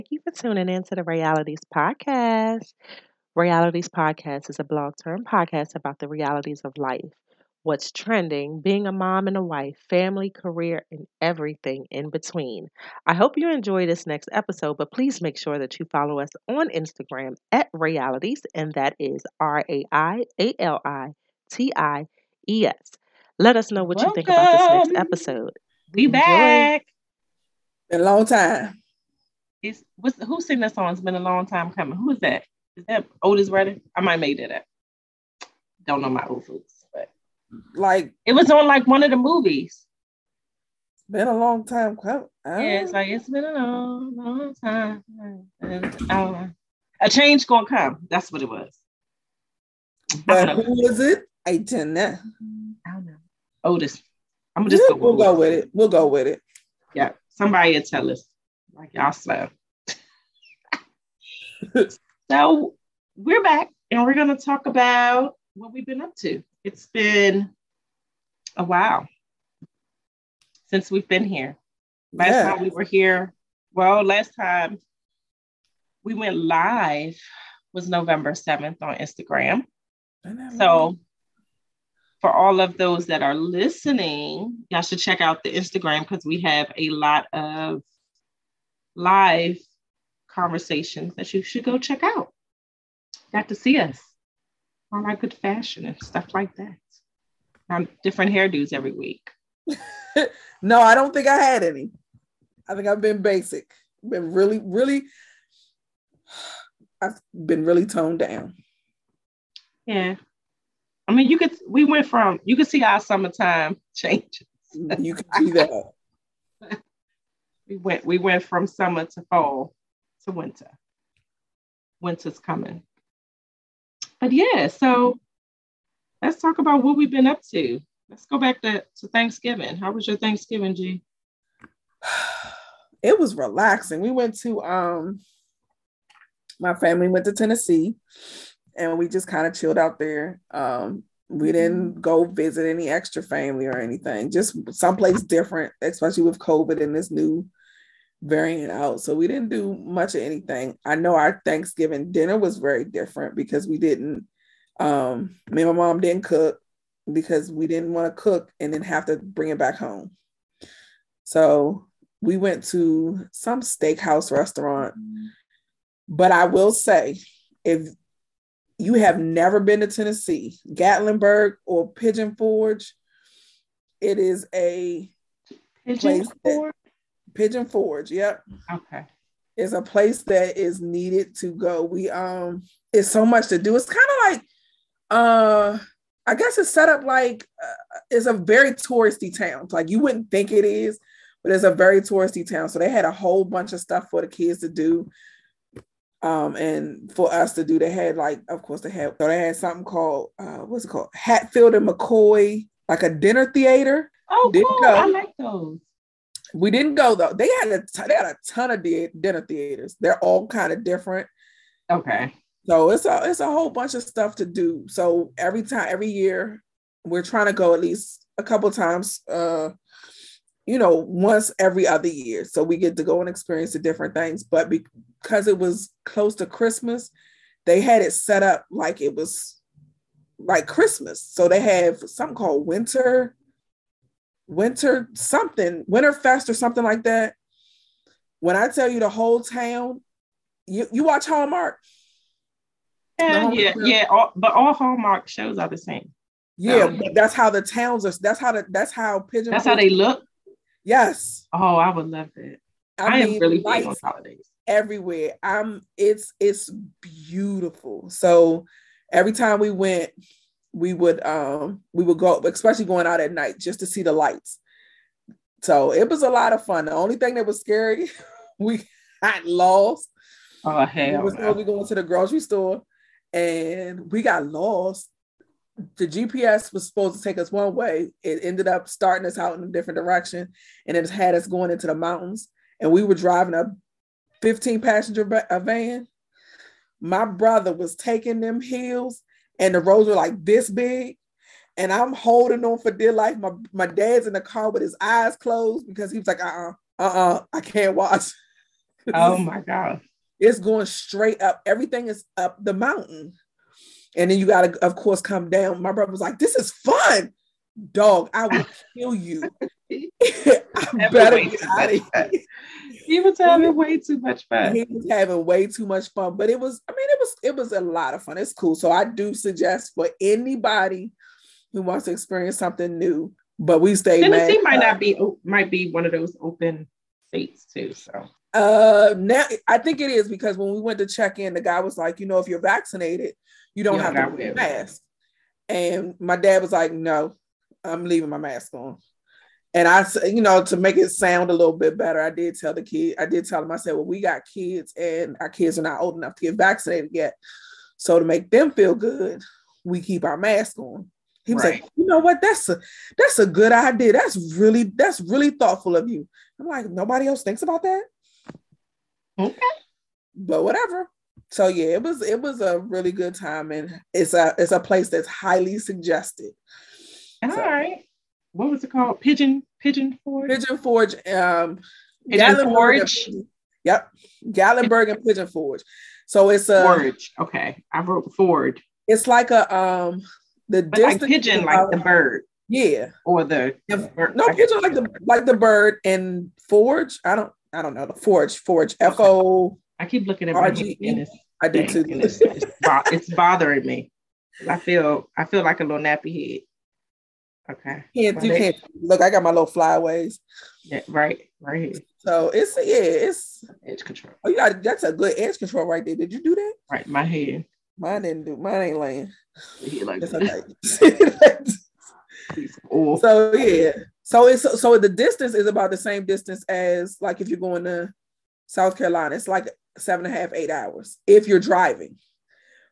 Thank you for tuning in to the Realities Podcast. Realities Podcast is a blog term podcast about the realities of life, what's trending, being a mom and a wife, family, career, and everything in between. I hope you enjoy this next episode, but please make sure that you follow us on Instagram at Realities, and that is R A I A L I T I E S. Let us know what you think about this next episode. We Enjoy. back. Been a long time. It's what's who sing that song? It's been a long time coming. Who is that? Is that Otis Redding? I might make that up. Don't know my old folks, but like it was on like one of the movies. It's been a long time coming. Yeah, it's like it's been a long, long time. Uh, a change gonna come. That's what it was. But who was it? I didn't know. I don't know. Otis. I'm gonna just yeah, go we'll go with it. We'll go with it. Yeah. Somebody will tell us. Like y'all slow. so we're back and we're gonna talk about what we've been up to. It's been a while since we've been here. Last yeah. time we were here, well, last time we went live was November 7th on Instagram. So for all of those that are listening, y'all should check out the Instagram because we have a lot of live conversations that you should go check out. Got to see us on our good fashion and stuff like that. On different hairdos every week. no, I don't think I had any. I think I've been basic. Been really, really, I've been really toned down. Yeah, I mean, you could. We went from you could see our summertime changes. You can see that. We went. We went from summer to fall to winter. Winter's coming. But yeah, so let's talk about what we've been up to. Let's go back to, to Thanksgiving. How was your Thanksgiving, G? It was relaxing. We went to um my family went to Tennessee and we just kind of chilled out there. Um, we didn't mm-hmm. go visit any extra family or anything, just someplace different, especially with COVID and this new variant out. So we didn't do much of anything. I know our Thanksgiving dinner was very different because we didn't, um, me and my mom didn't cook because we didn't want to cook and then have to bring it back home. So we went to some steakhouse restaurant. But I will say, if you have never been to Tennessee, Gatlinburg or Pigeon Forge, it is a Pigeon place Forge. Pigeon Forge, yep. Okay. It's a place that is needed to go. We um, it's so much to do. It's kind of like, uh, I guess it's set up like uh, it's a very touristy town. Like you wouldn't think it is, but it's a very touristy town. So they had a whole bunch of stuff for the kids to do. Um, and for us to do, they had like, of course, they had so they had something called uh, what's it called, Hatfield and McCoy, like a dinner theater. Oh, didn't cool! Go. I like those. We didn't go though. They had a t- they had a ton of di- dinner theaters. They're all kind of different. Okay. So it's a it's a whole bunch of stuff to do. So every time, every year, we're trying to go at least a couple times. Uh, you know, once every other year. So we get to go and experience the different things. But because it was close to Christmas, they had it set up like it was like Christmas. So they have something called winter, winter something, winter fest or something like that. When I tell you the whole town, you, you watch Hallmark. Yeah, Hallmark yeah, show? yeah. All, but all Hallmark shows are the same. Yeah, um, but that's how the towns are. That's how the that's how pigeon. That's how they look. Yes. Oh, I would love it. I, I mean, am really big on holidays. Everywhere. I'm it's it's beautiful. So every time we went, we would um we would go, especially going out at night just to see the lights. So it was a lot of fun. The only thing that was scary, we got lost. Oh hell! We were supposed to be going to the grocery store, and we got lost the GPS was supposed to take us one way. It ended up starting us out in a different direction, and it had us going into the mountains. And we were driving a 15 passenger van. My brother was taking them hills, and the roads were like this big. And I'm holding on for dear life. My, my dad's in the car with his eyes closed because he was like, uh uh-uh, uh, uh I can't watch. Oh my god. It's going straight up. Everything is up the mountain. And then you gotta, of course, come down. My brother was like, This is fun. Dog, I will kill you. I better get out of here. He was having way too much fun. He was having way too much fun, but it was, I mean, it was it was a lot of fun. It's cool. So I do suggest for anybody who wants to experience something new, but we stay Tennessee mad. might not be might be one of those open states too. So Uh, now I think it is because when we went to check in, the guy was like, you know, if you're vaccinated, you don't You have to wear a mask. And my dad was like, no, I'm leaving my mask on. And I, you know, to make it sound a little bit better, I did tell the kid, I did tell him, I said, well, we got kids and our kids are not old enough to get vaccinated yet. So to make them feel good, we keep our mask on. He was Right. like, you know what? That's a that's a good idea. That's really that's really thoughtful of you. I'm like, nobody else thinks about that okay. but whatever. So yeah, it was it was a really good time, and it's a it's a place that's highly suggested. All So- right. What was it called? Pigeon Pigeon Forge. Pigeon Forge, um, Pigeon Gatlinburg and- Forge? yep, Gatlinburg and Pigeon Forge. So it's a Forge. Okay. I wrote Ford. it's like a um the But like pigeon, like the bird yeah or the If- bird. no pigeon like the like the bird and Forge. I don't I don't know the Forge Forge F O. I keep looking at my and I did too. it's, it's bothering me. I feel I feel like a little nappy head. Okay. Can't, Well, you they- can't look. I got my little flyaways. Yeah, right, right here. So it's yeah, it's Edge control. oh you got that's a good edge control right there. Did you do that? Right, my head. Mine didn't do. Mine ain't laying. Like It's okay. Piece of oil. so yeah. So it's so the distance is about the same distance as like if you're going to South Carolina. It's like seven and a half, eight hours if you're driving.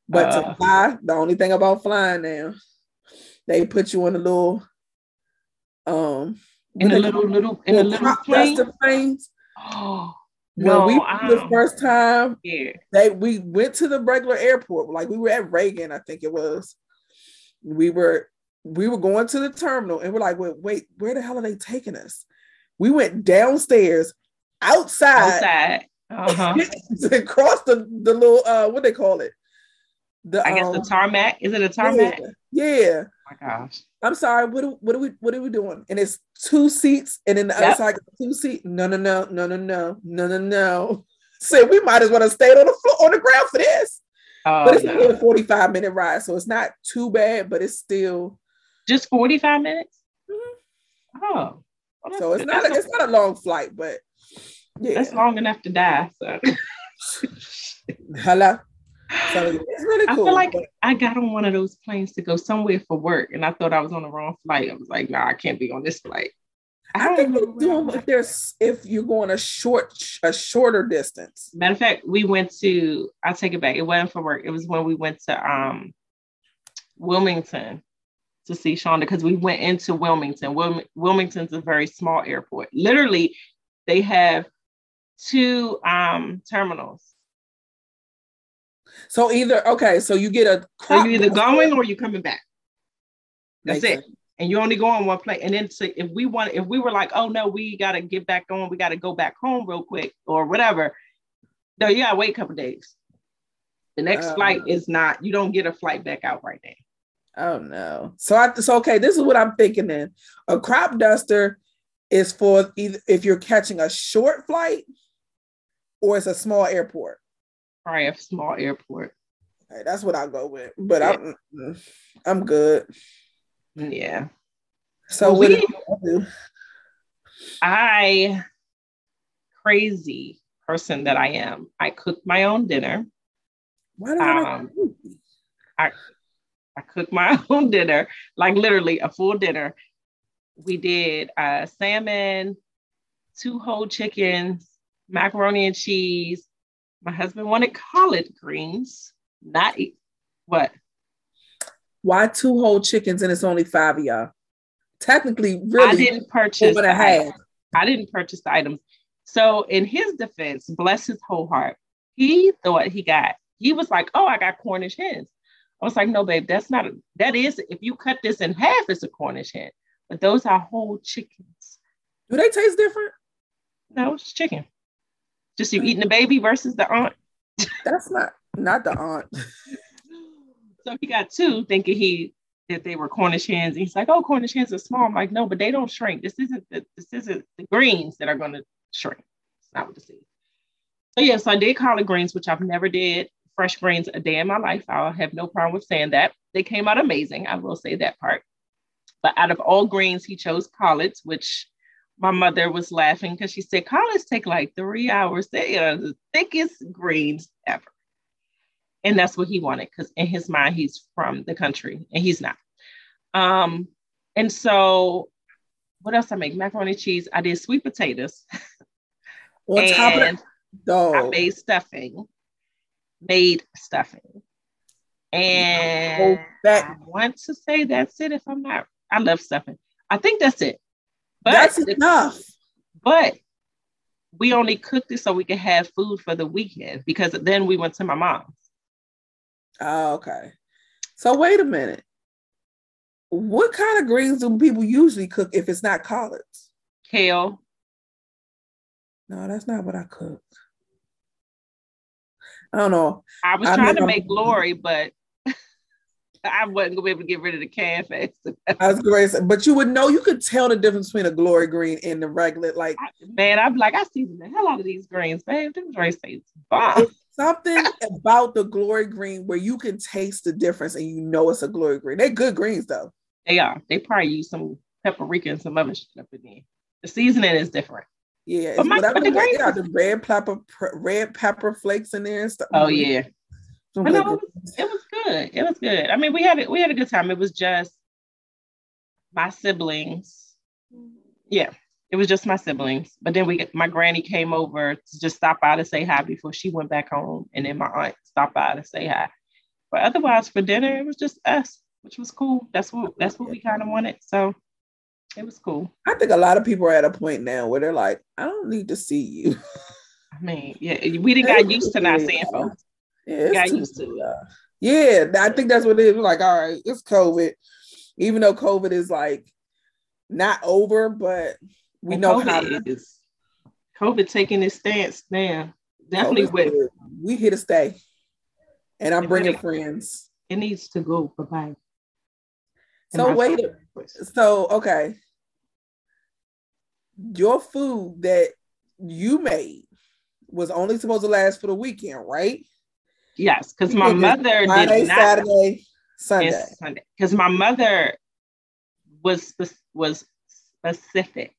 But Uh. to fly, the only thing about flying now, they put you in a little um in a little little in a little plane. Oh When no! we the first time, yeah. they we went to the regular airport like we were at reagan i think it was we were we were going to the terminal and we're like wait, wait where the hell are they taking us we went downstairs outside, Outside. Uh-huh. across the the little uh what they call it the I guess um, the tarmac. Is it a tarmac? yeah, yeah my gosh. i'm sorry what are, what are we what are we doing and it's two seats and then the other Yep. side two seats no no no no no no no no no so we might as well have stayed on the floor on the ground for this Oh, but it's no. only a 45 minute ride, so it's not too bad, but it's still Just 45 minutes? Mhm. Oh. Well, so it's that's- not a, it's not a long flight, but yeah. that's long enough to die. So Hello. So it's really I feel like but I got on one of those planes to go somewhere for work, and I thought I was on the wrong flight. I was like, nah, I can't be on this flight. I don't think remember they're where I doing was. if there's if you're going a short a shorter distance. Matter of fact, we went to, I'll take it back. It wasn't for work. It was when we went to um Wilmington to see Shonda because we went into Wilmington. Wilm- Wilmington's a very small airport. Literally, they have two um terminals. So either okay, so you get a So you're either going or you're coming back. That's Makes it. And you only go on one plane. And then if we want, if we were like, oh no, we gotta get back on, we gotta go back home real quick or whatever. No, you gotta wait a couple days. The next Oh. flight is not, you don't get a flight back out right now. Oh no. So I so okay, this is what I'm thinking then. A crop duster is for either if you're catching a short flight or it's a small airport. Probably a small airport. Okay, that's what I'll go with. But I'm mm, I'm good. Yeah. So Well, what we- do? I crazy person that I am. I cook my own dinner. Why did I Um, I cooked my own dinner, like literally a full dinner. We did uh, salmon, two whole chickens, macaroni and cheese. My husband wanted collard greens, not e- what? why two whole chickens and it's only five of y'all? Technically, I didn't purchase. over the half. I didn't purchase the items. So, in his defense, bless his whole heart, he thought he got. He was like, "Oh, I got Cornish hens." I was like, "No, babe, that's not. A, that is. If you cut this in half, it's a Cornish hen. But those are whole chickens. Do they taste different? No, it's chicken. Just you eating the baby versus the aunt. That's not not the aunt. So he got two, thinking he that they were Cornish hens. He's like, "Oh, Cornish hens are small." I'm like, "No, but they don't shrink. This isn't the, this isn't the greens that are going to shrink. It's not what this is." So yes, I did collard greens, which I've never did fresh greens a day in my life. I'll have no problem with saying that. They came out amazing. I will say that part. But out of all greens, he chose collards, which my mother was laughing because she said collards take like three hours. They are the thickest greens ever. And that's what he wanted because in his mind, he's from the country and he's not. Um, and so what else I make? Macaroni cheese. I did sweet potatoes. On top of that, though. I made stuffing, made stuffing. And Oh, that- I want to say that's it if I'm not. I love stuffing. I think that's it. But that's enough. but we only cooked it so we could have food for the weekend because then we went to my mom's. Oh, okay. So wait a minute. What kind of greens do people usually cook if it's not collards? Kale. No, that's not what I cooked. I don't know. I was I trying to make glory, but I wasn't gonna be able to get rid of the can fast. I was going to but you would know, you could tell the difference between a glory green and the regular. Like Man, I'm like, I seasoned the hell out of these greens, babe. Them drinks taste bomb. something about the glory green where you can taste the difference and you know it's a glory green. They're good greens though. They are. They probably use some paprika and some other shit up in there. The seasoning is different. Yeah, But my- but the greens got, the red pepper, red pepper flakes in there and stuff. Oh yeah. I it was good. It was good. I mean, we had it. We had a good time. It was just my siblings. Mm-hmm. Yeah, it was just my siblings. But then we, my granny came over to just stop by to say hi before she went back home, and then my aunt stopped by to say hi. But otherwise, for dinner, it was just us, which was cool. That's what that's what we kind of wanted. So it was cool. I think a lot of people are at a point now where they're like, I don't need to see you. I mean, yeah, we didn't got used to not seeing folks. Yeah, it's Got used to it. Yeah, I think that's what it is. Like, all right, it's COVID. Even though COVID is like not over, but we And know COVID how is COVID taking its stance now. Definitely COVID's with good. we here to stay. And I'm And bringing really- friends. it needs to go. Bye bye. So wait, so okay. Your food that you made was only supposed to last for the weekend, right? Yes, because my mother Friday, did not Saturday, Sunday. Sunday. Because my mother was was specific.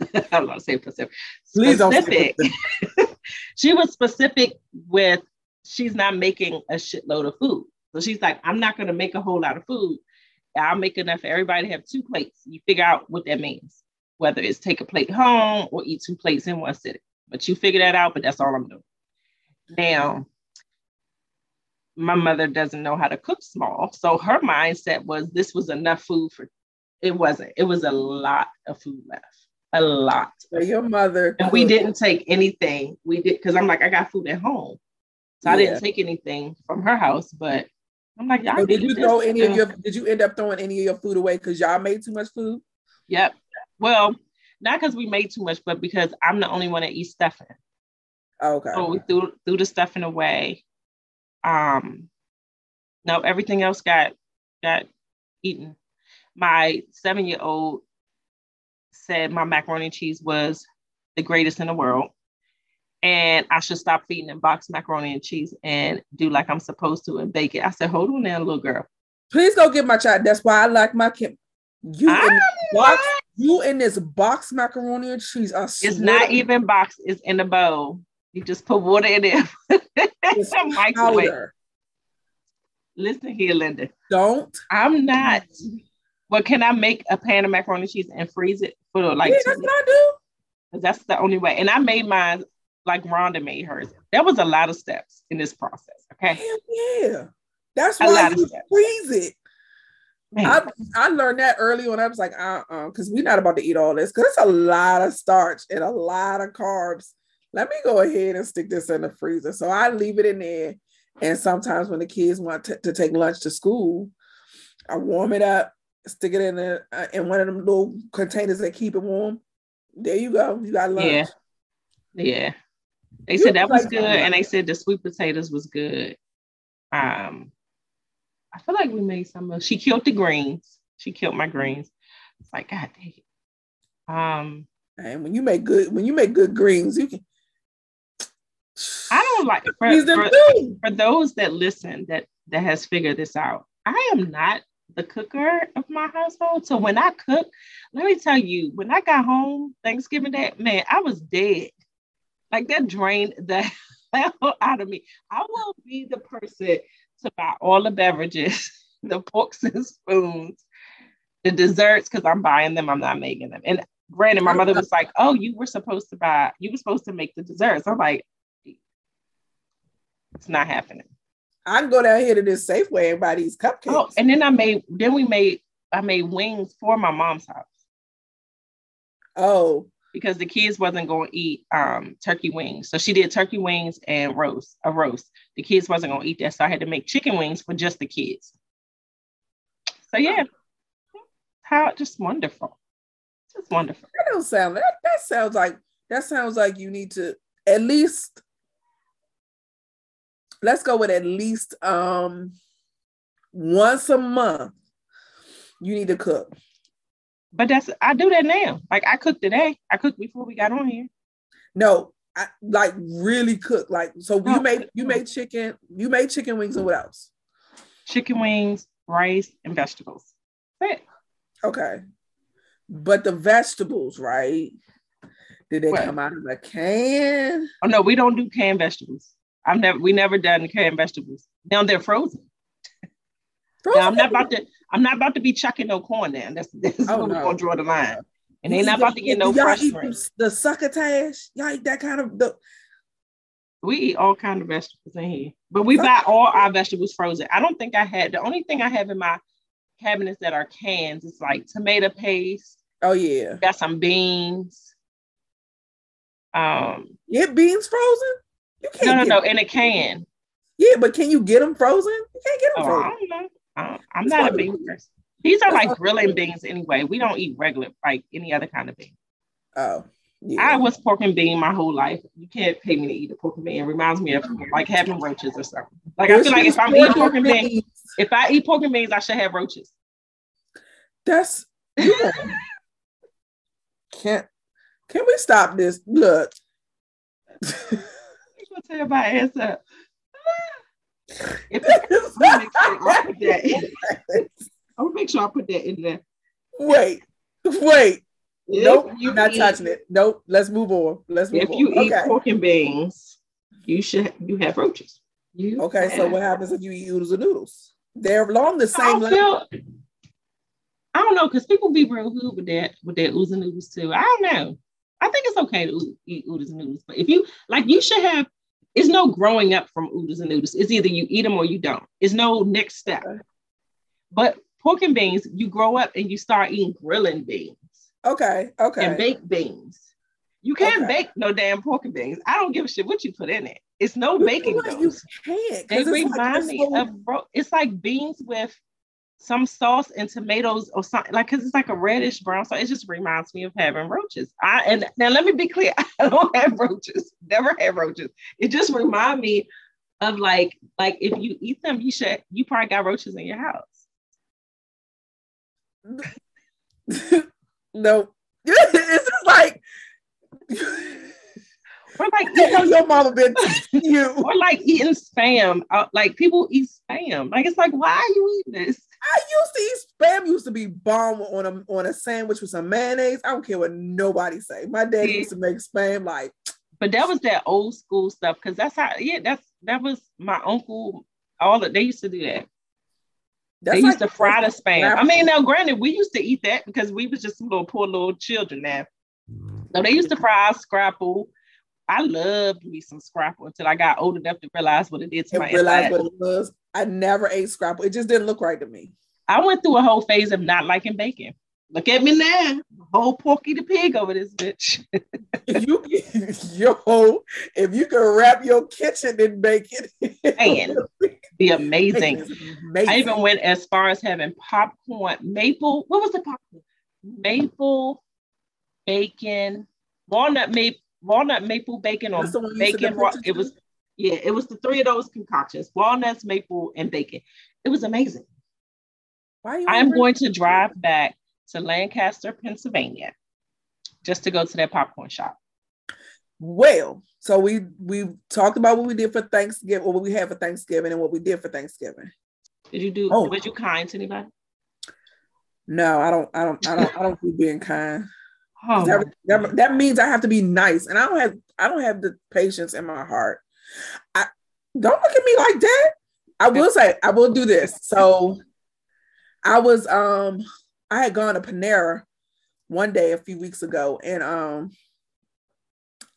I'm not saying specific. Please don't say Specific. she was specific with she's not making a shitload of food. So she's like, I'm not gonna make a whole lot of food. I'll make enough for everybody to have two plates. You figure out what that means, whether it's take a plate home or eat two plates in one sitting. But you figure that out, but that's all I'm doing. Now, my mother doesn't know how to cook small. So her mindset was this was enough food for it wasn't. It was a lot of food left. A lot. So your mother And we didn't take anything. We did because I'm like, I got food at home. So I didn't take anything from her house, but I'm like, y'all So did you throw any of your did you end up throwing any of your food away because y'all made too much food? Yep. Well, not because we made too much, but because I'm the only one that eats stuffing. Okay. So we threw threw the stuffing away. Um, no, everything else got got eaten. My seven year old said my macaroni and cheese was the greatest in the world, and I should stop feeding him boxed macaroni and cheese and do like I'm supposed to and bake it. I said, "Hold on now, little girl." Please go get my child. That's why I like my kid. You I in this box, you in this box macaroni and cheese. I It's not even boxed; it's in a bowl. You just put water in it. It's microwave. powder. Listen here, Linda. Don't. I'm not. Well, can I make a pan of macaroni and cheese and freeze it for like yeah, that's what I do. 'Cause that's the only way. And I made mine like Rhonda made hers. There was a lot of steps in this process. Okay. Hell yeah. That's A why you freeze it. Man, I, I learned that early on. I was like, uh uh because we're not about to eat all this because it's a lot of starch and a lot of carbs. Let me go ahead and stick this in the freezer. So I leave it in there. And sometimes when the kids want to, to take lunch to school, I warm it up, stick it in the, uh, in one of them little containers that keep it warm. There you go. You got lunch. Yeah. yeah. They You said that was like good, that. and they said the sweet potatoes was good. Um, I feel like we made some of. She killed the greens. She killed my greens. It's like God dang it. Um, And when you make good, when you make good greens, you can. Don't like for, for, for those that listen that that has figured this out. I am not the cooker of my household. So when I cook, let me tell you, when I got home Thanksgiving Day, man, I was dead. Like that drained the hell out of me. I will be the person to buy all the beverages, the forks and spoons, the desserts, because I'm buying them, I'm not making them. And granted, my mother was like, Oh, you were supposed to buy, you were supposed to make the desserts. I'm like, it's not happening. I can go down here to this Safeway and buy these cupcakes. Oh, and then I made, then we made, I made wings for my mom's house oh, because the kids wasn't going to eat um, turkey wings. So she did turkey wings and roast, a roast. The kids wasn't going to eat that, so I had to make chicken wings for just the kids. So yeah, how just wonderful, just wonderful. that don't sound. That, that sounds like that sounds like you need to at least. Let's go with at least um once a month. You need to cook. But that's I do that now. Like I cooked today. I cooked before we got on here. No, I, like really cook. Like so, you made you made chicken. You made chicken wings and what else? Chicken wings, rice, and vegetables. That's it. Okay, but the vegetables, right? Did they What? come out of a can? Oh no, we don't do canned vegetables. I've never we never done canned vegetables. Now they're frozen. Now, I'm not about to I'm not about to be chucking no corn down. That's, that's Oh, where we're no. gonna draw the line. And they're not about to get no Y'all fresh eat the succotash. Y'all eat that kind of the We eat all kind of vegetables in here, but we buy all our vegetables frozen. I don't think I had the only thing I have in my cabinets that are cans is like tomato paste. oh yeah. Got some beans. Um, Get beans frozen? You can't no, no, no, in a can. Yeah, but can you get them frozen? You can't get them Oh, I frozen. don't know. I- I'm not a bean person. These are like grilling beans anyway. We don't eat regular like any other kind of bean. Oh, I was pork and bean my whole life. You can't pay me to eat a pork and bean. It reminds me of like having roaches or something. Like I feel like if I'm eating pork and beans, if I eat pork and beans, I should have roaches. That's yeah. can't can we stop this? Look. I'm gonna tell my ass up. If I, that in. I'll make sure I put that in there. wait, wait. If nope, you I'm not eat- touching it. Nope. Let's move on. Let's move If on. If you eat okay. pork and beans, you should you have roaches. You Okay, so what happens if you eat oodles and noodles? They're along the oh, same don't line. feel. I don't know because people be real hood with that with their oodles and noodles too. I don't know. I think it's okay to eat oodles and noodles, but if you like, you should have. It's no growing up from oodles and noodles. It's either you eat them or you don't. It's no next step. But pork and beans, you grow up and you start eating grilling beans Okay, okay. and baked beans. You can't Okay. bake no damn pork and beans. I don't give a shit what you put in it. It's no You baking what? You can't. They like remind it's me so- of bro. It's like beans with some sauce and tomatoes or something. Like, cause it's like a reddish brown. So it just reminds me of having roaches. I and now let me be clear. I don't have roaches. Never had roaches. It just reminds me of like like if you eat them, you should you probably got roaches in your house. no. it's just like Or like you know your mama been you. or like eating spam. Uh, like people eat spam. Like it's like why are you eating this? I used to eat spam. Used to be bomb on a on a sandwich with some mayonnaise. I don't care what nobody say. My dad Yeah. used to make spam like But that was that old school stuff because that's how yeah that's that was my uncle. All of they used to do that. that's they used like- to fry the spam. I mean, now granted, we used to eat that because we was just some little poor little children now. So they used to fry scrapple. I loved me some scrapple until I got old enough to realize what it did to and my realized inside. what it was. I never ate scrapple. It just didn't look right to me. I went through a whole phase of not liking bacon. Look at me now, whole Porky the pig over this bitch. You yo, if you can wrap your kitchen in bacon, Man, Be amazing. amazing. I even went as far as having popcorn, maple. What was the popcorn? Maple, bacon, walnut, maple, walnut maple bacon or That's the one you sent bacon. Wa- it was yeah, it was the three of those concoctions: walnuts, maple, and bacon. It was amazing. Why you I am going to drive back to Lancaster, Pennsylvania, just to go to that popcorn shop. Well, so we we talked about what we did for Thanksgiving, what we had for Thanksgiving, and what we did for Thanksgiving. Did you do? Oh. Was you kind to anybody? No, I don't, I don't, I don't, I don't do being kind. Oh, that, that, that means I have to be nice, and I don't have, I don't have the patience in my heart. I don't look at me like that. I will say, I will do this. So, I was, um, I had gone to Panera one day a few weeks ago, and um,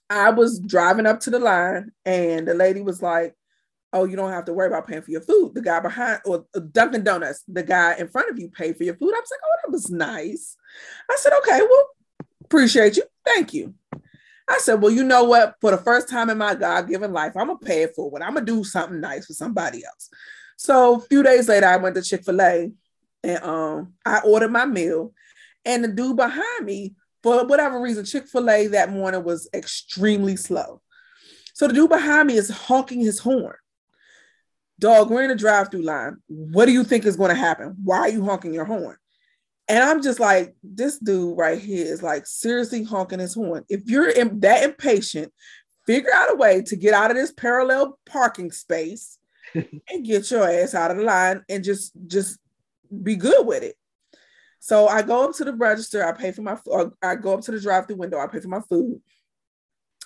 I was driving up to the line, and the lady was like, "Oh, you don't have to worry about paying for your food. The guy behind, or uh, Dunkin' Donuts, the guy in front of you paid for your food." I was like, "Oh, that was nice." I said, "Okay, well, appreciate you, thank you." I said, "Well, you know what? For the first time in my God-given life, I'm gonna pay it forward. I'm gonna do something nice for somebody else." So a few days later, I went to Chick Fil A, and um, I ordered my meal, and the dude behind me, for whatever reason, Chick Fil A that morning was extremely slow. So the dude behind me is honking his horn. Dog, we're in a drive-through line. What do you think is going to happen? Why are you honking your horn? And I'm just like, this dude right here is like seriously honking his horn. If you're that impatient, figure out a way to get out of this parallel parking space and get your ass out of the line and just just be good with it. So I go up to the register, I pay for my uh, I go up to the drive-through window, I pay for my food.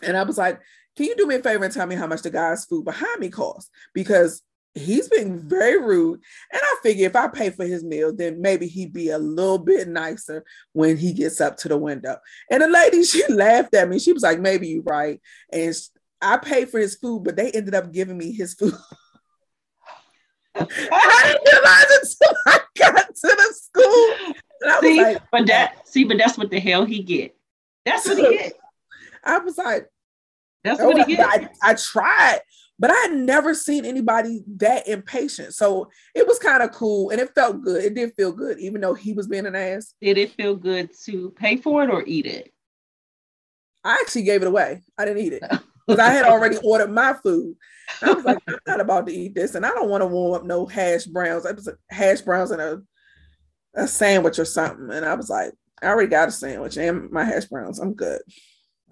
And I was like, can you do me a favor and tell me how much the guy's food behind me costs? Because he's being very rude. And I figure if I pay for his meal, then maybe he'd be a little bit nicer when he gets up to the window. And the lady, she laughed at me. She was like, maybe you're right. And I paid for his food, but they ended up giving me his food. I didn't realize until I got to the school. And I was see, like, but that see, but that's what the hell he get. That's what he get. I was like, That's oh, what he get. I, I tried, but I had never seen anybody that impatient. So it was kind of cool and it felt good. It did feel good, even though he was being an ass. Did it feel good to pay for it or eat it? I actually gave it away. I didn't eat it because I had already ordered my food. I was like, I'm not about to eat this, and I don't want to warm up no hash browns. It was hash browns and a a sandwich or something. And I was like, I already got a sandwich and my hash browns. I'm good.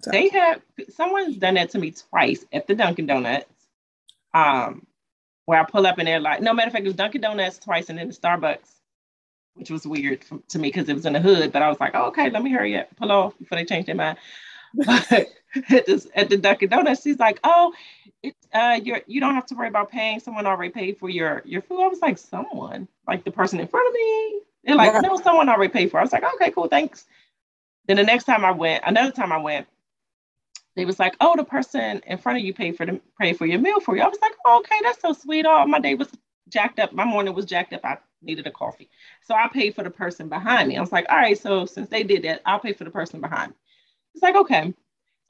So, They have someone's done that to me twice at the Dunkin' Donuts. Um, where I pull up and they're like, no matter of fact, it was Dunkin' Donuts twice and then the Starbucks, which was weird f- to me because it was in the hood. But I was like, oh, okay, let me hurry up, pull off before they change their mind. But at, this, at the Dunkin' Donuts, she's like, oh, it's uh, you're you don't have to worry about paying. Someone already paid for your your food. I was like, someone, like the person in front of me. They're like, Right. no, someone already paid for. it. I was like, okay, cool, thanks. Then the next time I went, another time I went, they was like, oh, the person in front of you paid for the paid for your meal for you. I was like, oh, okay, that's so sweet. Oh, my day was jacked up. My morning was jacked up. I needed a coffee. So I paid for the person behind me. I was like, all right, so since they did that, I'll pay for the person behind me. It's like, okay.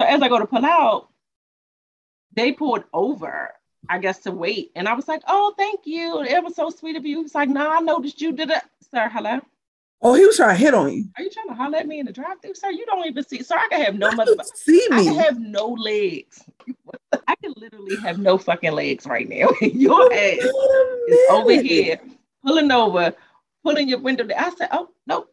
So as I go to pull out, they pulled over, I guess, to wait. And I was like, oh, thank you. It was so sweet of you. He's like, no, I noticed you did it. Sir, hello. Oh, he was trying to hit on you. Are you trying to holler at me in the drive-through? Sir, you don't even see. Sir, I can have no mother. see I me. can have no legs. I can literally have no fucking legs right now. Your oh, ass is over here, pulling over, pulling your window down. I said, oh, no,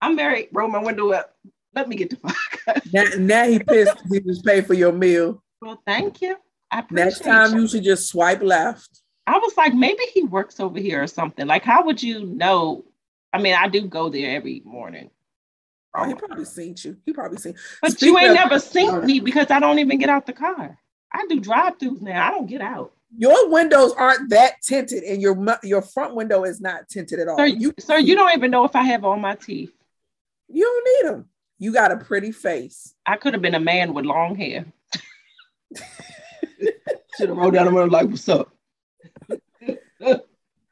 I'm married. Roll my window up. Let me get the fuck. Now, now he pissed. he just paid for your meal. Well, thank you. I appreciate Next time you. you should just swipe left. I was like, maybe he works over here or something. Like, how would you know? I mean, I do go there every morning. Oh, he probably seen you. He probably seen. But Speaking you ain't of- never seen me because I don't even get out the car. I do drive-throughs now. I don't get out. Your windows aren't that tinted, and your your front window is not tinted at all. Sir, you, sir, you don't even know if I have all my teeth. you don't need them. You got a pretty face. I could have been a man with long hair. Should have rolled down the window like, "What's up?"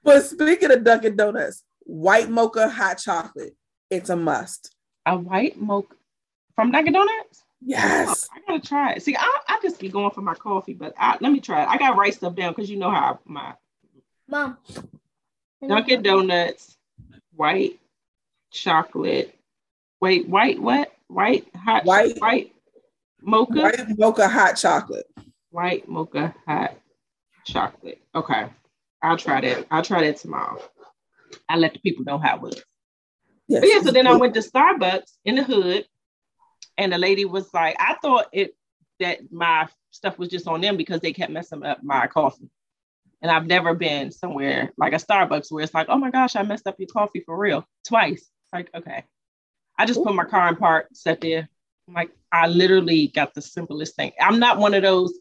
But speaking of Dunkin' Donuts, white mocha hot chocolate, it's a must. A white mocha from Dunkin' Donuts. Yes. Oh, I gotta try it. See, I, I just be going for my coffee, but I, let me try it. I gotta write stuff down because you know how my Mom. Dunkin' Donuts, white chocolate. Wait, white what? White hot White- white Mocha. White mocha hot chocolate. White mocha hot chocolate. Okay. I'll try that. I'll try that tomorrow. I'll let the people know how it was. Yes. But yeah, so then I went to Starbucks in the hood, and the lady was like, I thought it that my stuff was just on them because they kept messing up my coffee. And I've never been somewhere like a Starbucks where it's like, oh my gosh, I messed up your coffee for real twice. Like, okay. I just put my car in park, sat there. I'm like, I literally got the simplest thing. I'm not one of those,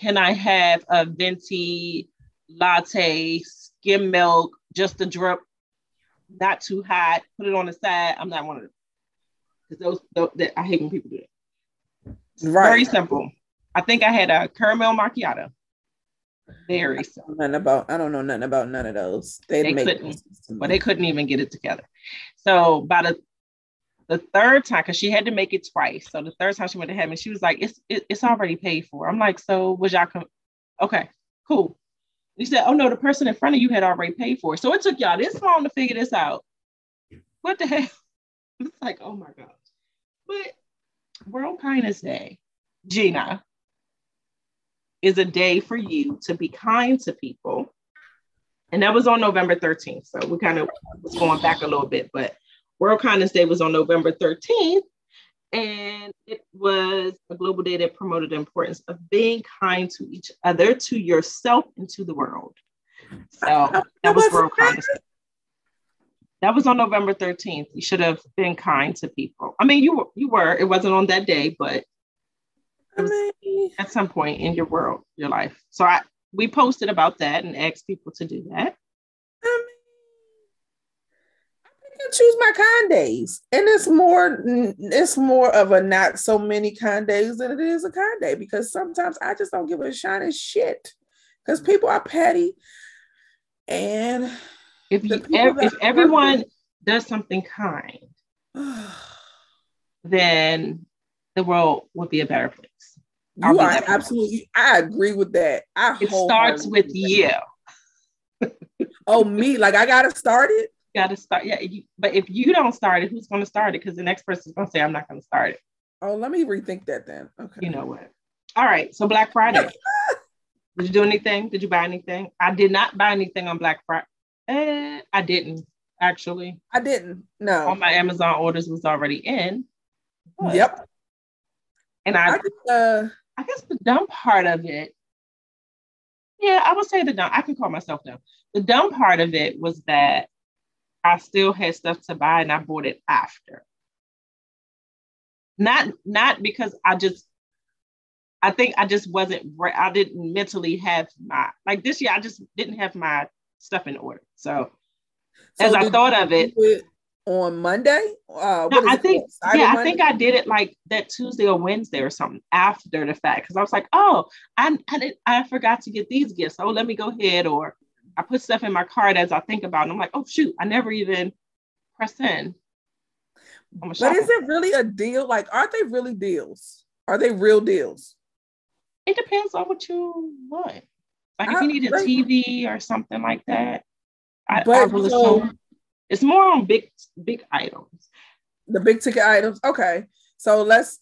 can I have a venti latte, skim milk, just a drip, not too hot, put it on the side. I'm not one of them. Because those, those that I hate when people do that. Right. Very simple. I think I had a caramel macchiato. Very simple. Nothing about I don't know nothing about none of those. They, They make couldn't, sense to me. but they couldn't even get it together. So by the the third time, because she had to make it twice. So the third time she went to have me, she was like, "It's it, it's already paid for." I'm like, "So was y'all com- okay? Cool." He said, "Oh no, the person in front of you had already paid for it." So it took y'all this long to figure this out. What the hell? It's like, oh my God. But World Kindness Day, Gina, is a day for you to be kind to people. And that was on November 13th. So we kind of was going back a little bit, but World Kindness Day was on November 13th. And it was a global day that promoted the importance of being kind to each other, to yourself, and to the world. So that was World Kindness That was on November 13th. You should have been kind to people. I mean, you were, you were. It wasn't on that day, but at some point in your world, your life. So I we posted about that and asked people to do that. I mean, Choose my kind days, and it's more it's more of a not so many kind days than it is a kind day because sometimes I just don't give a shining shit because people are petty, and If you, ev- if everyone does something kind, then the world would be a better place. I'll you are absolutely. I agree with that. I It starts wholeheartedly with you. Oh, me? Like I gotta start it? Got to start. Yeah, you, but if you don't start it, who's going to start it? Because the next person's going to say, "I'm not going to start it." Oh, let me rethink that then. Okay. You know what? All right. So Black Friday. did you do anything? Did you buy anything? I did not buy anything on Black Friday. Eh, I didn't actually. I didn't. No. All my Amazon orders was already in. but- Yep. And I I, just, uh, I guess the dumb part of it, yeah, I would say the dumb. I can call myself dumb. The dumb part of it was that I still had stuff to buy and I bought it after. Not not because I just I think I just wasn't I didn't mentally have my like this year I just didn't have my stuff in order. So, as I thought of it, it on Monday. Uh, No, I think yeah, I think I did it like that Tuesday or Wednesday or something after the fact because I was like, oh, I I, did, I forgot to get these gifts. Oh, let me go ahead. Or I put stuff in my cart as I think about, it. and I'm like, oh shoot, I never even press in. But is it really a deal? Like, aren't they really deals? Are they real deals? It depends on what you want. Like if I- you need a but- TV or something like that, I, I But will so- assume it's more on big big items. The big ticket items. Okay. So let's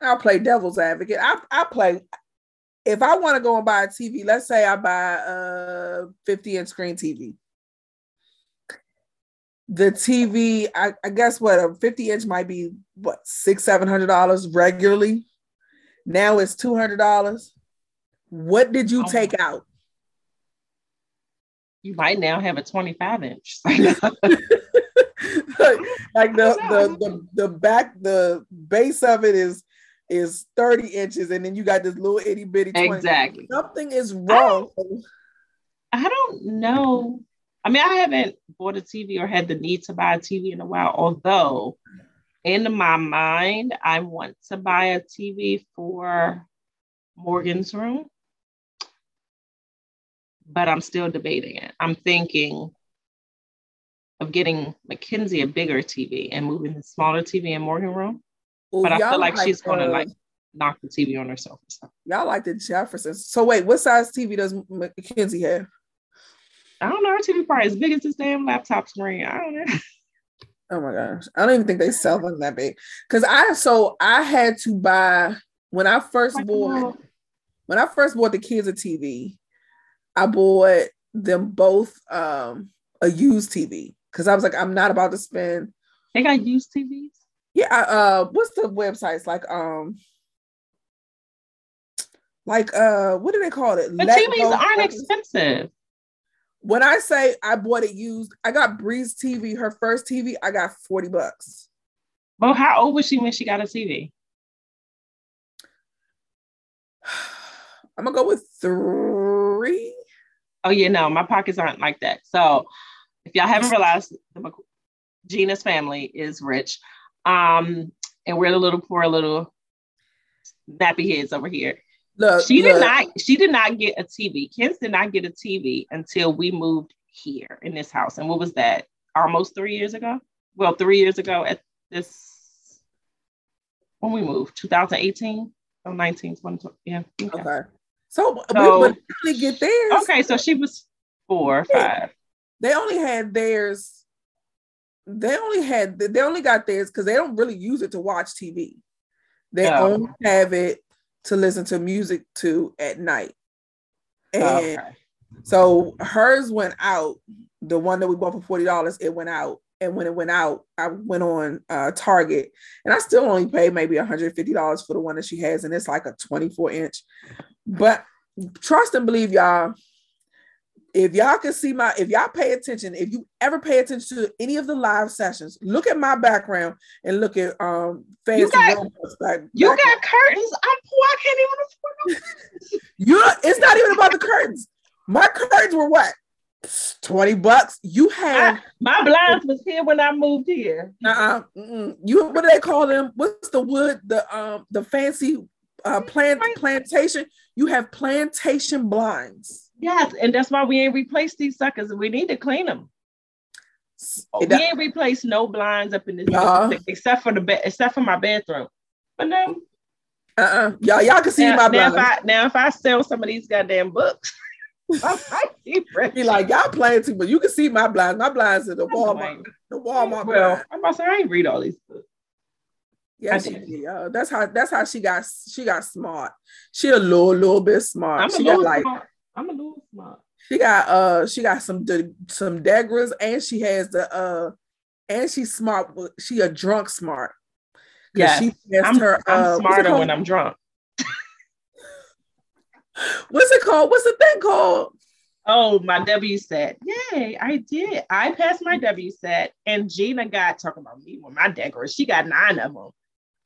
I'll play devil's advocate. I I play if I want to go and buy a TV, let's say I buy a 50 inch screen TV. The TV, I, I guess what a 50 inch might be what six, seven hundred dollars regularly. Now it's two hundred dollars. What did you Oh. take out? You might now have a 25 inch. like the, the the the back the base of it is is 30 inches and then you got this little itty bitty 20. exactly. something is wrong I don't know. I mean, I haven't bought a TV or had the need to buy a TV in a while, although in my mind, I want to buy a TV for Morgan's room. But I'm still debating it. I'm thinking of getting Mackenzie a bigger TV and moving the smaller TV in Morgan room. Well, But I feel y'all like she's gonna like knock the TV on herself or something. y'all like the Jeffersons. So wait, what size TV does Mackenzie have? I don't know. Her TV probably as big as this damn laptop screen. I don't know. Oh my gosh. I don't even think they sell them that big. Cause I so I had to buy when I first Like, bought when I first bought the kids a TV, I bought them both um a used TV because I was like, I'm not about to spend. They got used TVs. Yeah, uh, what's the websites like? Um, like uh, what do they call it? But TVs aren't expensive. When I say I bought it used, I got Brie's TV, her first TV. I got forty bucks. Well, how old was she when she got a TV? I'm gonna go with three. Oh yeah, no, my pockets aren't like that. So if y'all haven't realized, Gina's family is rich, um, and we're the little poor little nappy heads over here. Look, She did not. She did not get a TV. Kens did not get a TV until we moved here in this house. And what was that? Almost three years ago. Well, three years ago at this when we moved, 2018 or 19, 20, yeah. Okay. Okay. So, So- we, they only get theirs. Okay, so she was four or five. They only had theirs. They only had. They only got theirs because they don't really use it to watch TV. They Oh. only have it to listen to music to at night. And Okay. so hers went out. The one that we bought for forty dollars, it went out. And when it went out, I went on uh, Target, and I still only paid maybe one hundred fifty dollars for the one that she has, and it's like a twenty four inch. But trust and believe, y'all. If y'all can see my, if y'all pay attention, if you ever pay attention to any of the live sessions, look at my background and look at um fancy got- robots back. You got curtains. I'm poor. I can't even afford you it's not even about the curtains. My curtains were what? 20 bucks. You have My blinds was here when I moved here. uh-uh, mm-mm. you what do they call them? What's the wood? The um the fancy uh plant plantation. You have plantation blinds. Yes, and that's why we ain't replaced these suckers. We need to clean them. It we ain't replaced no blinds up in this Uh-uh. except for the bed, except for my bathroom. But now, uh-uh. Y'all, y'all can see now, my now if. I now if I sell some of these goddamn books, I might be like, y'all playing too, but you can see my blinds. My blinds are the Walmart, the Walmart Well. I'm about to say I ain't read all these books. Yes, I she did. That's how that's how she got she got smart. She a little little bit smart. I'm a she little got like smart. I'm a little smart. She got uh she got some some Degras and she has the uh and she's smart. She a drunk smart. Yeah, she I'm, her. I'm uh, smarter when I'm drunk. What's it called? What's the thing called? Oh, my WSET. Yay, I did. I passed my WSET, and Gina got talking about me with my decorers. She got nine of them.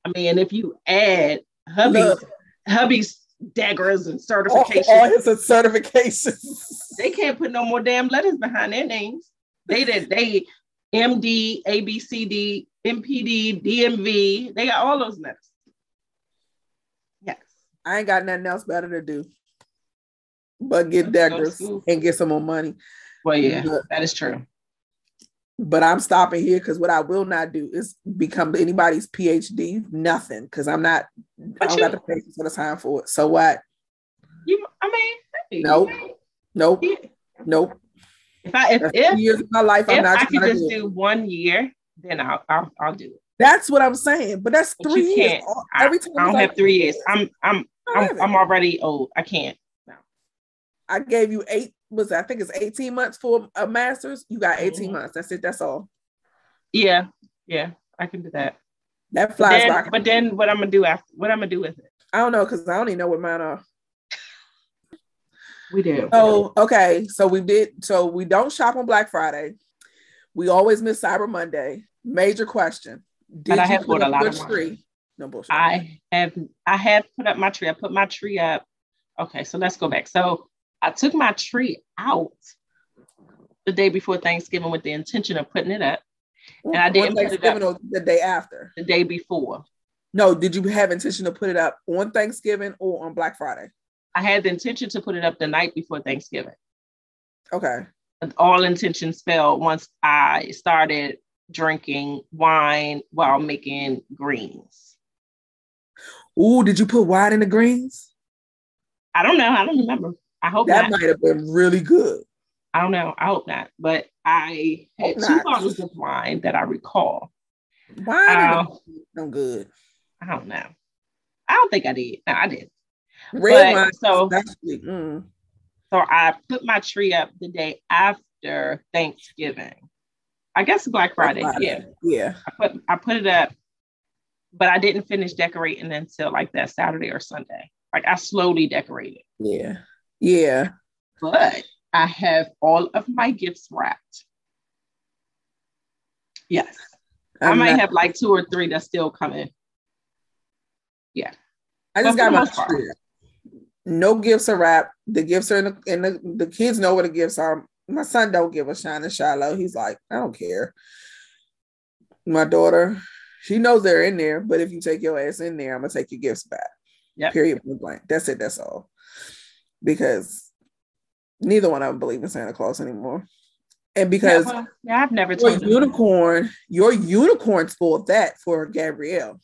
I mean, if you add hubby's Look. hubby's daggers and certifications, all his certifications. they can't put no more damn letters behind their names. They did they MD, ABCD, MPD, DMV. They got all those letters. Yes. I ain't got nothing else better to do, but get Let's go to Degras school. and get some more money. Well, yeah, Look. that is true. But I'm stopping here because what I will not do is become anybody's PhD. Nothing, because I'm not. I don't you- got the patience or the time for it. So what? You, I mean, Nope. Nope. yeah. Nope. If I if, if years of my life. I'm if not I could just do. do one year, then I'll I'll, I'll do it. That's what I'm saying. But that's But three years. I, Every time I don't it's have like, three years. I'm I'm I I'm. I'm already old. I can't. No. I gave you eight. Was I think it's 18 months for a master's. You got 18 Mhm. months. That's it. That's all. Yeah, yeah, I can do that. That flies then, by. but then what I'm gonna do after? What I'm gonna do with it? I don't know because I don't even know what mine are. We do. Oh, okay. So we did. So we don't shop on Black Friday. We always miss Cyber Monday. Major question. Did I you have put bought a up lot of tree? No bullshit. I have I have put up my tree. I put my tree up. Okay, so let's go back. So I took my tree out the day before Thanksgiving with the intention of putting it up and I didn't put it or the day after. the day before. No, did you have intention to put it up on Thanksgiving or on Black Friday? I had the intention to put it up the night before Thanksgiving. Okay. And all intentions fell once I started drinking wine while making greens. Ooh, did you put wine in the greens? I don't know. I don't remember. I hope That not. might have been really good. I don't know. I hope not. But I had Hope two not. bottles of wine that I recall. Wine Uh, the no good. I don't know. I don't think I did. No, I did. Red But- wine, so-. Mm. So I put my tree up the day after Thanksgiving. I guess Black Friday. Yeah. Yeah. I put I put it up, but I didn't finish decorating until like that Saturday or Sunday. Like I slowly decorated. Yeah. Yeah. But I have all of my gifts wrapped. Yes. i I'm might not- have like two or three that's still coming. Yeah. I just got my most part. tree. No gifts are wrapped. The gifts are in the, and the, the kids know where the gifts are. My son don't give a shine and Shiloh. He's like, I don't care. My daughter, she knows they're in there, but if you take your ass in there, I'm gonna take your gifts back. Yep. Period. blank. That's it. That's all. Because neither one of them believe in Santa Claus anymore. And because yeah, well, I've never your them. unicorn, your unicorn spoiled that for Gabrielle.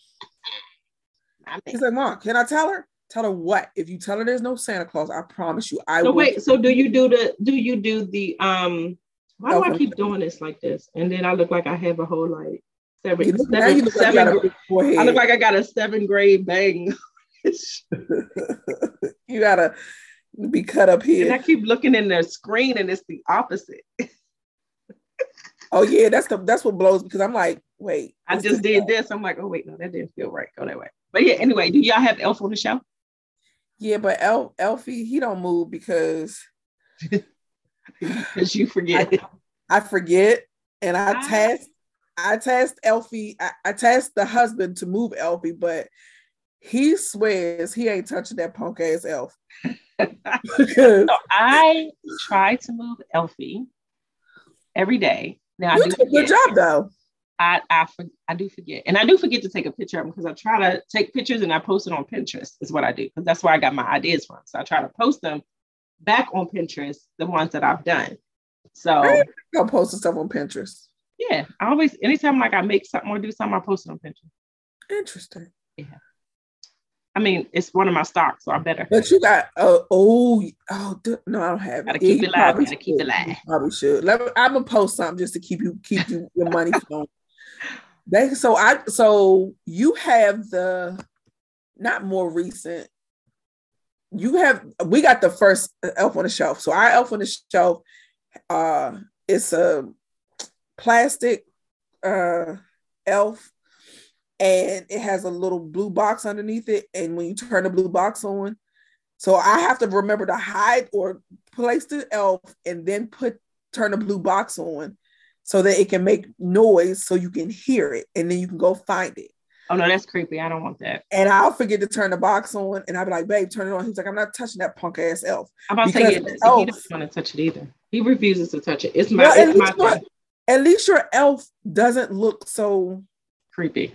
I mean, He's like, Mom, can I tell her? Tell her what? If you tell her there's no Santa Claus, I promise you, I so will. wait, so do you do the do you do the um why do I keep doing this like this? And then I look like I have a whole like seven, You look, seven, look like seven got a forehead. I look like I got a seven grade bang. you gotta be cut up And I keep looking in the screen and it's the opposite. Oh yeah, that's the that's what blows because I'm like, wait, I just did this. I'm like, oh wait, no, that didn't feel right. Go that way. But yeah, anyway, do y'all have Elf on the show? Yeah, but Elf Elfie, he don't move because Because you forget. I forget and I Ah. tasked I tasked Elfie, I, I tasked the husband to move Elfie, but he swears he ain't touching that punk ass elf. So I try to move Elfie every day. Now I you do did a good forget. job though. I I, I do forget, and I do forget to take a picture of them because I try to take pictures and I post it on Pinterest. Is what I do because that's where I got my ideas from. So I try to post them back on Pinterest, the ones that I've done. So Right. I'll post stuff on Pinterest. yeah, I always anytime like I make something or do something, I post it on Pinterest. Interesting. I mean, it's one of my stocks, so I better. But you got uh, oh oh no, I don't have Gotta it. keep it live, gotta keep it live. You Probably should. Let me, I'm gonna post something just to keep you keep you your money flowing. They so I so you have the not more recent. You have we got the first elf on the shelf. So our elf on the shelf, uh, it's a plastic uh elf and it has a little blue box underneath it. And when you turn the blue box on, so I have to remember to hide or place the elf and then put turn the blue box on so that it can make noise so you can hear it and then you can go find it. Oh no, that's creepy. I don't want that. And I'll forget to turn the box on and I'll be like, babe, turn it on. He's like, I'm not touching that punk ass elf. I'm about to say yeah, the he elf- doesn't want to touch it either. He refuses to touch it. It's my, Well, at, it's my your, at least your elf doesn't look so creepy.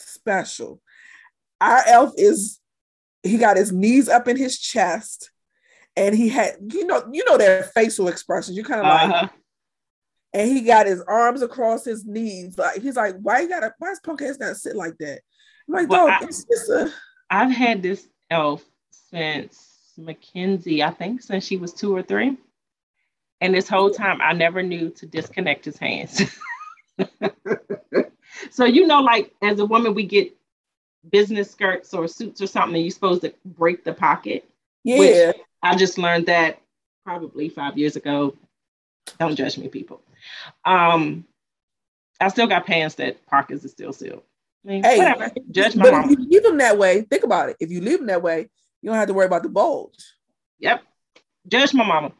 Special. Our elf is he got his knees up in his chest and he had you know you know their facial expressions. You kind of like Uh-huh. and he got his arms across his knees. Like he's like, why you gotta why is punk ass gotta sit like that? I'm like, Well, dog, I- it's just a I've had this elf since Mackenzie, I think since she was two or three. And this whole time I never knew to disconnect his hands. so you know, like as a woman, we get business skirts or suits or something, and you're supposed to break the pocket. yeah. I just learned that probably five years ago. Don't judge me, people. Um, I still got pants that pockets are still sealed. I mean, Hey, whatever. Judge my but mama. if you leave them that way, think about it. If you leave them that way, you don't have to worry about the bulge. Yep. Judge my mama.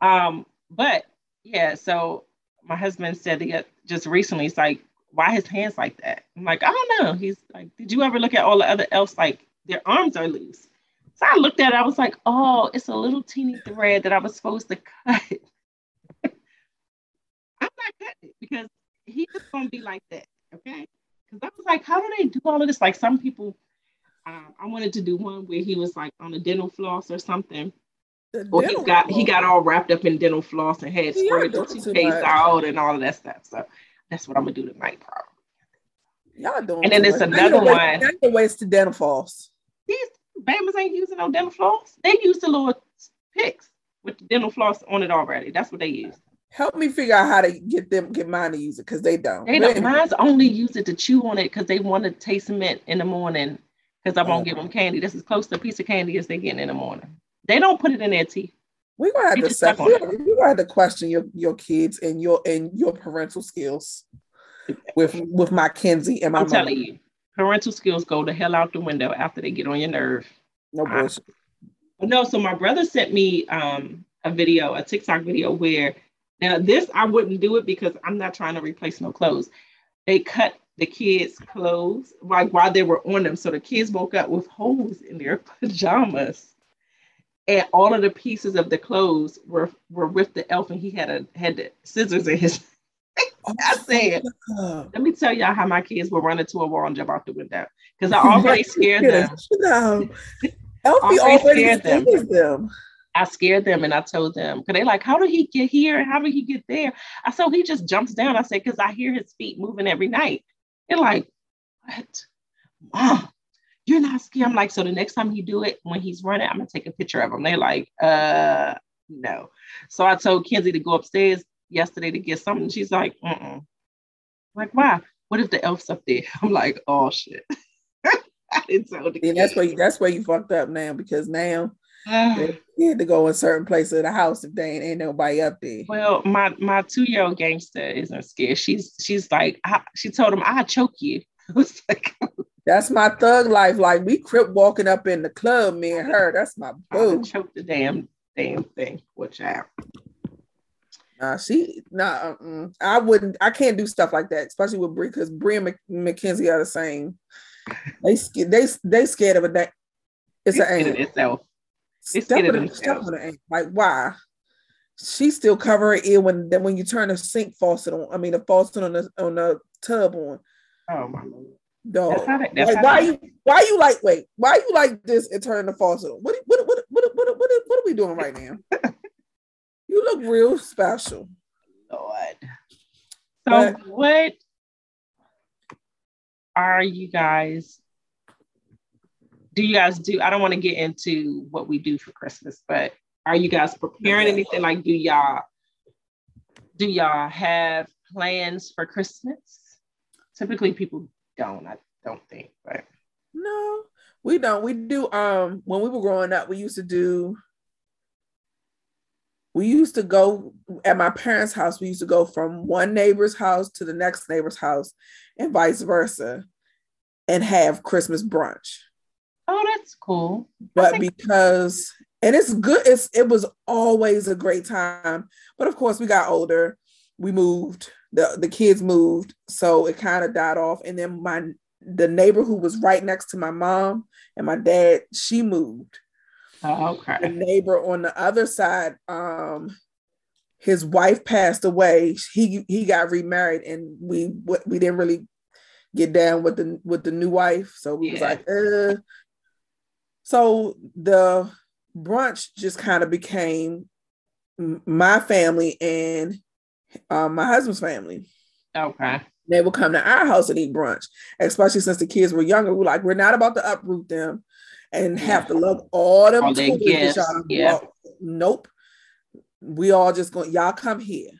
Um, but yeah, so my husband said he got, just recently, it's like, why his hands like that? I'm like, I don't know. He's like, did you ever look at all the other elves? Like, their arms are loose. So I looked at it, I was like, oh, it's a little teeny thread that I was supposed to cut. I'm not cutting it because he's just gonna be like that, okay? Because I was like, how do they do all of this? Like some people, um, I wanted to do one where he was like on a dental floss or something. Well, he got he got all wrapped up in dental floss and had squirted toothpaste out and all of that stuff. So that's what I'm gonna do tonight, probably. Y'all doing And then there's another one. Now you're wasting dental floss. These babies ain't using no dental floss. They use the little picks with the dental floss on it already. That's what they use. Help me figure out how to get them get mine to use it because they don't. They don't. Mine's only use it to chew on it because they want to taste mint in the morning because I won't give them candy. This is close to a piece of candy as they getting in the morning. They don't put it in their teeth. We're gonna have You to suck we're gonna have to question your, your kids and your and your parental skills with with my Kenzie and my I'm mom. telling you, parental skills go the hell out the window after they get on your nerve. No bullshit. But no, so my brother sent me um, a video, a TikTok video where now this I wouldn't do it because I'm not trying to replace no clothes. They cut the kids' clothes like while they were on them, so the kids woke up with holes in their pajamas, and all of the pieces of the clothes were were with the elf, and he had a had the scissors in his. I said, let me tell y'all how my kids will run into a wall and jump out the window because I already scared them. No. Elfie Already scared them. them. I scared them and I told them, because they like, how did he get here? How did he get there? I said, he just jumps down. I said, because I hear his feet moving every night. They're like, what? Mom, you're not scared. I'm like, so the next time he do it, when he's running, I'm gonna take a picture of him. They're like, uh, no. So I told Kenzie to go upstairs yesterday to get something. She's like, mm Like, why? What if the elf's up there? I'm like, oh shit. I didn't tell the And that's where you, that's where you fucked up now because now Ah. they're to go in certain places of the house if they ain't, ain't nobody up there. Well, my my two year old gangster isn't scared. She's she's like I, she told him I choke you. I was like That's my thug life. Like we crip walking up in the club, me and her. That's my boo. choke the damn damn thing. Watch out. Nah, she nah. uh-uh. I wouldn't. I can't do stuff like that, especially with Brie, because Brie and McKenzie are the same. They they they scared of a da- It's an ant. itself. It's scared on of a- step themselves. an. Like why? She still cover her ear when then when you turn the sink faucet on. I mean the faucet on the on the tub on. Oh my lord. Dog. That's they, that's Like why they- you why you like wait why you like this and turn the faucet on? What what what what what what, what are we doing right now? you look real special. Lord. So But- what are you guys do you guys do I don't want to get into what we do for Christmas, but are you guys preparing anything like do y'all do y'all have plans for Christmas? Typically people don't, I don't think, but No, we don't. We do um when we were growing up, we used to do we used to go at my parents' house, we used to go from one neighbor's house to the next neighbor's house and vice versa and have Christmas brunch. oh that's cool. But think- because and it's good, it's it was always a great time. But of course, we got older, we moved, the, the kids moved, so it kind of died off. And then my the neighbor who was right next to my mom and my dad, she moved. Oh, The neighbor on the other side, um, his wife passed away. He he got remarried, and we we didn't really get down with the with the new wife. So we was like, uh. So the brunch just kind of became my family and um, my husband's family. Okay. They would come to our house and eat brunch, especially since the kids were younger. We're like, we're not about to uproot them and have to love all them All their toys gifts, y'all yeah. Nope. We all just going, y'all come here.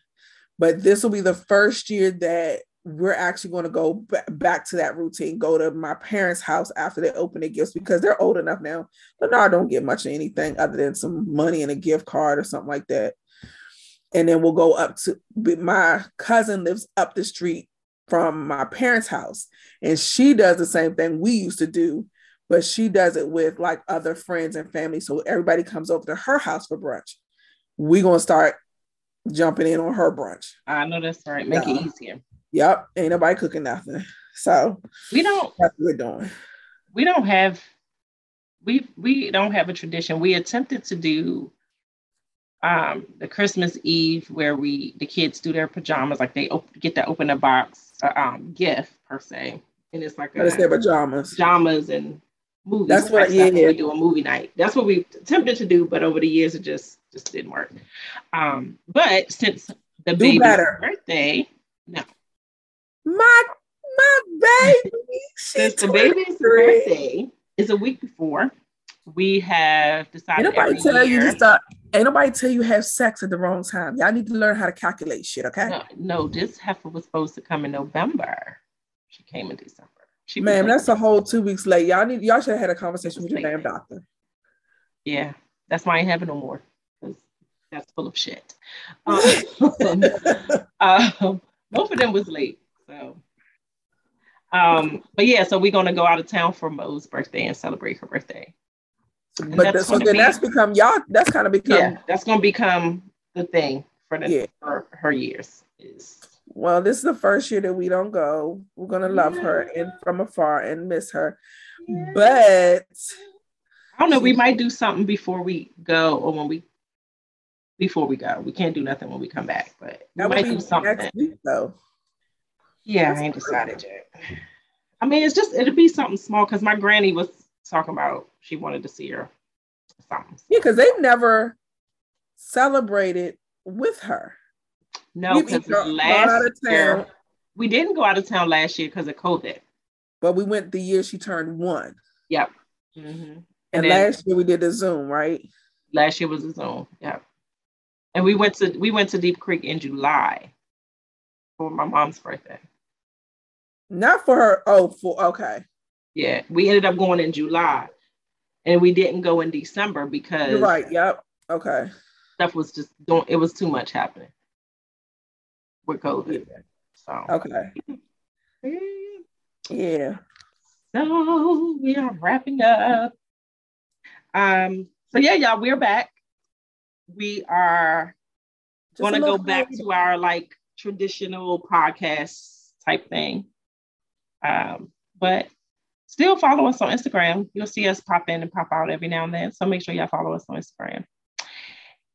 But this will be the first year that we're actually going to go b- back to that routine, go to my parents' house after they open their gifts because they're old enough now. But now I don't get much of anything other than some money and a gift card or something like that. And then we'll go up to my cousin lives up the street from my parents' house, and she does the same thing we used to do, but she does it with like other friends and family. So everybody comes over to her house for brunch. We're gonna start jumping in on her brunch. I know that's right. Make Yeah. it easier. Yep, ain't nobody cooking nothing. So We don't that's what we're doing. we don't have we we don't have a tradition. We attempted to do um the Christmas Eve where we the kids do their pajamas, like they op- get to open a box, uh, um gift per se, and it's like it's their a pajamas. pajamas and movies. That's what- and yeah. we do a movie night. That's what we attempted to do, but over the years it just just didn't work. Um, but since the Do baby's better. birthday, My my baby, since the baby's birthday is a week before, we have decided nobody tell you year. to stop. Ain't nobody tell you have sex at the wrong time. Y'all need to learn how to calculate shit, okay? No, no, this heifer was supposed to come in November. She came in December. She Man, was that's a whole two weeks late. Y'all need y'all should have had a conversation with your damn doctor. yeah. That's why I ain't having no more. That's full of shit. Um, um, both of them was late. So, um, but yeah, so we're gonna go out of town for Mo's birthday and celebrate her birthday. But that's that's, so then be- that's become y'all. That's kind of become yeah, that's gonna become the thing for the Yeah. for her years. Is well. This is the first year that we don't go. We're gonna love her and from afar and miss her. But I don't know. We might do something before we go, or when we before we go. We can't do nothing when we come back, but we that might do something. next week though. Yeah, That's I ain't decided yet. I mean, it's just it'll be something small because my granny was talking about she wanted to see her something. Yeah, because they've never celebrated with her. No, We've because last out of year we didn't go out of town last year because of COVID. but we went the year she turned one. Yep. hmm And, then- last year we did the Zoom, right? Last year was a Zoom. Yep. And we went to we went to Deep Creek in July for my mom's birthday. Not for her. Oh, for okay. Yeah, we ended up going in July, and we didn't go in December because You're right. Yep. Okay. stuff was just don't. It was too much happening with COVID. So Okay. Yeah. So we are wrapping up. Um, so yeah, y'all, we're back. We are Just gonna go back to our like traditional podcast type thing. Um, but still follow us on Instagram. You'll see us pop in and pop out every now and then. So make sure y'all follow us on Instagram.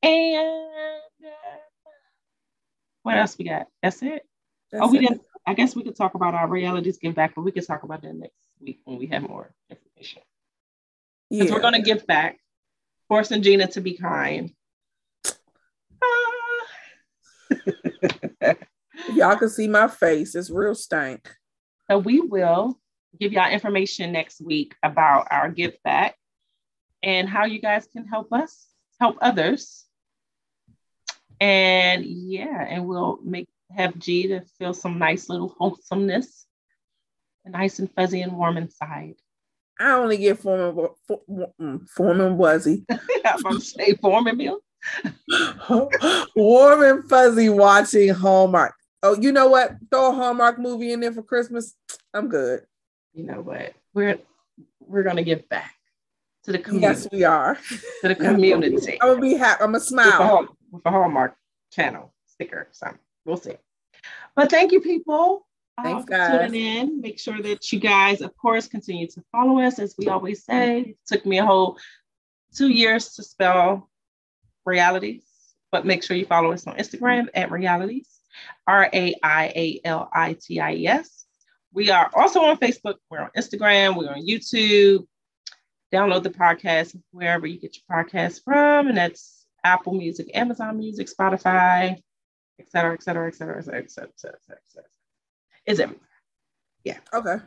And uh, what else we got? That's it. That's oh, we it. didn't. I guess we could talk about our realities give back, but we could talk about that next week when we have more information. Because Yeah. we're gonna give back, forcing Gina to be kind. Y'all can see my face. It's real stank. so we will give y'all information next week about our give back and how you guys can help us help others. And yeah, and we'll make have G to feel some nice little wholesomeness, nice and fuzzy and warm inside. I only get Foreman, for, mm, Foreman Wuzzy. I'm gonna say forming meal. warm and fuzzy watching Hallmark. Oh, you know what? Throw a Hallmark movie in there for Christmas. I'm good. You know what? We're we're gonna give back to the community. Yes, we are. To the community. I'm gonna be happy. I'm gonna with, a smile. Hall- with a Hallmark channel sticker, something. We'll see. But thank you, people. uh, Thanks, for guys. tuning in. Make sure that you guys, of course, continue to follow us. As we always say, it took me a whole two years to spell realities, but make sure you follow us on Instagram at realities, R A I A L I T I E S. We are also on Facebook. We're on Instagram. We're on YouTube. Download the podcast wherever you get your podcast from, and that's Apple Music, Amazon Music, Spotify, et cetera, et cetera, et cetera, et cetera, et cetera, et cetera. Et cetera. It's everywhere. Yeah. Okay.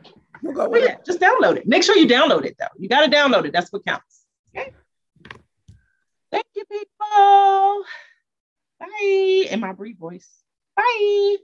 We'll go with yeah, it. Just download it. Make sure you download it though. You got to download it. That's what counts. Okay. Thank you, people. Bye. In my brief voice. Bye.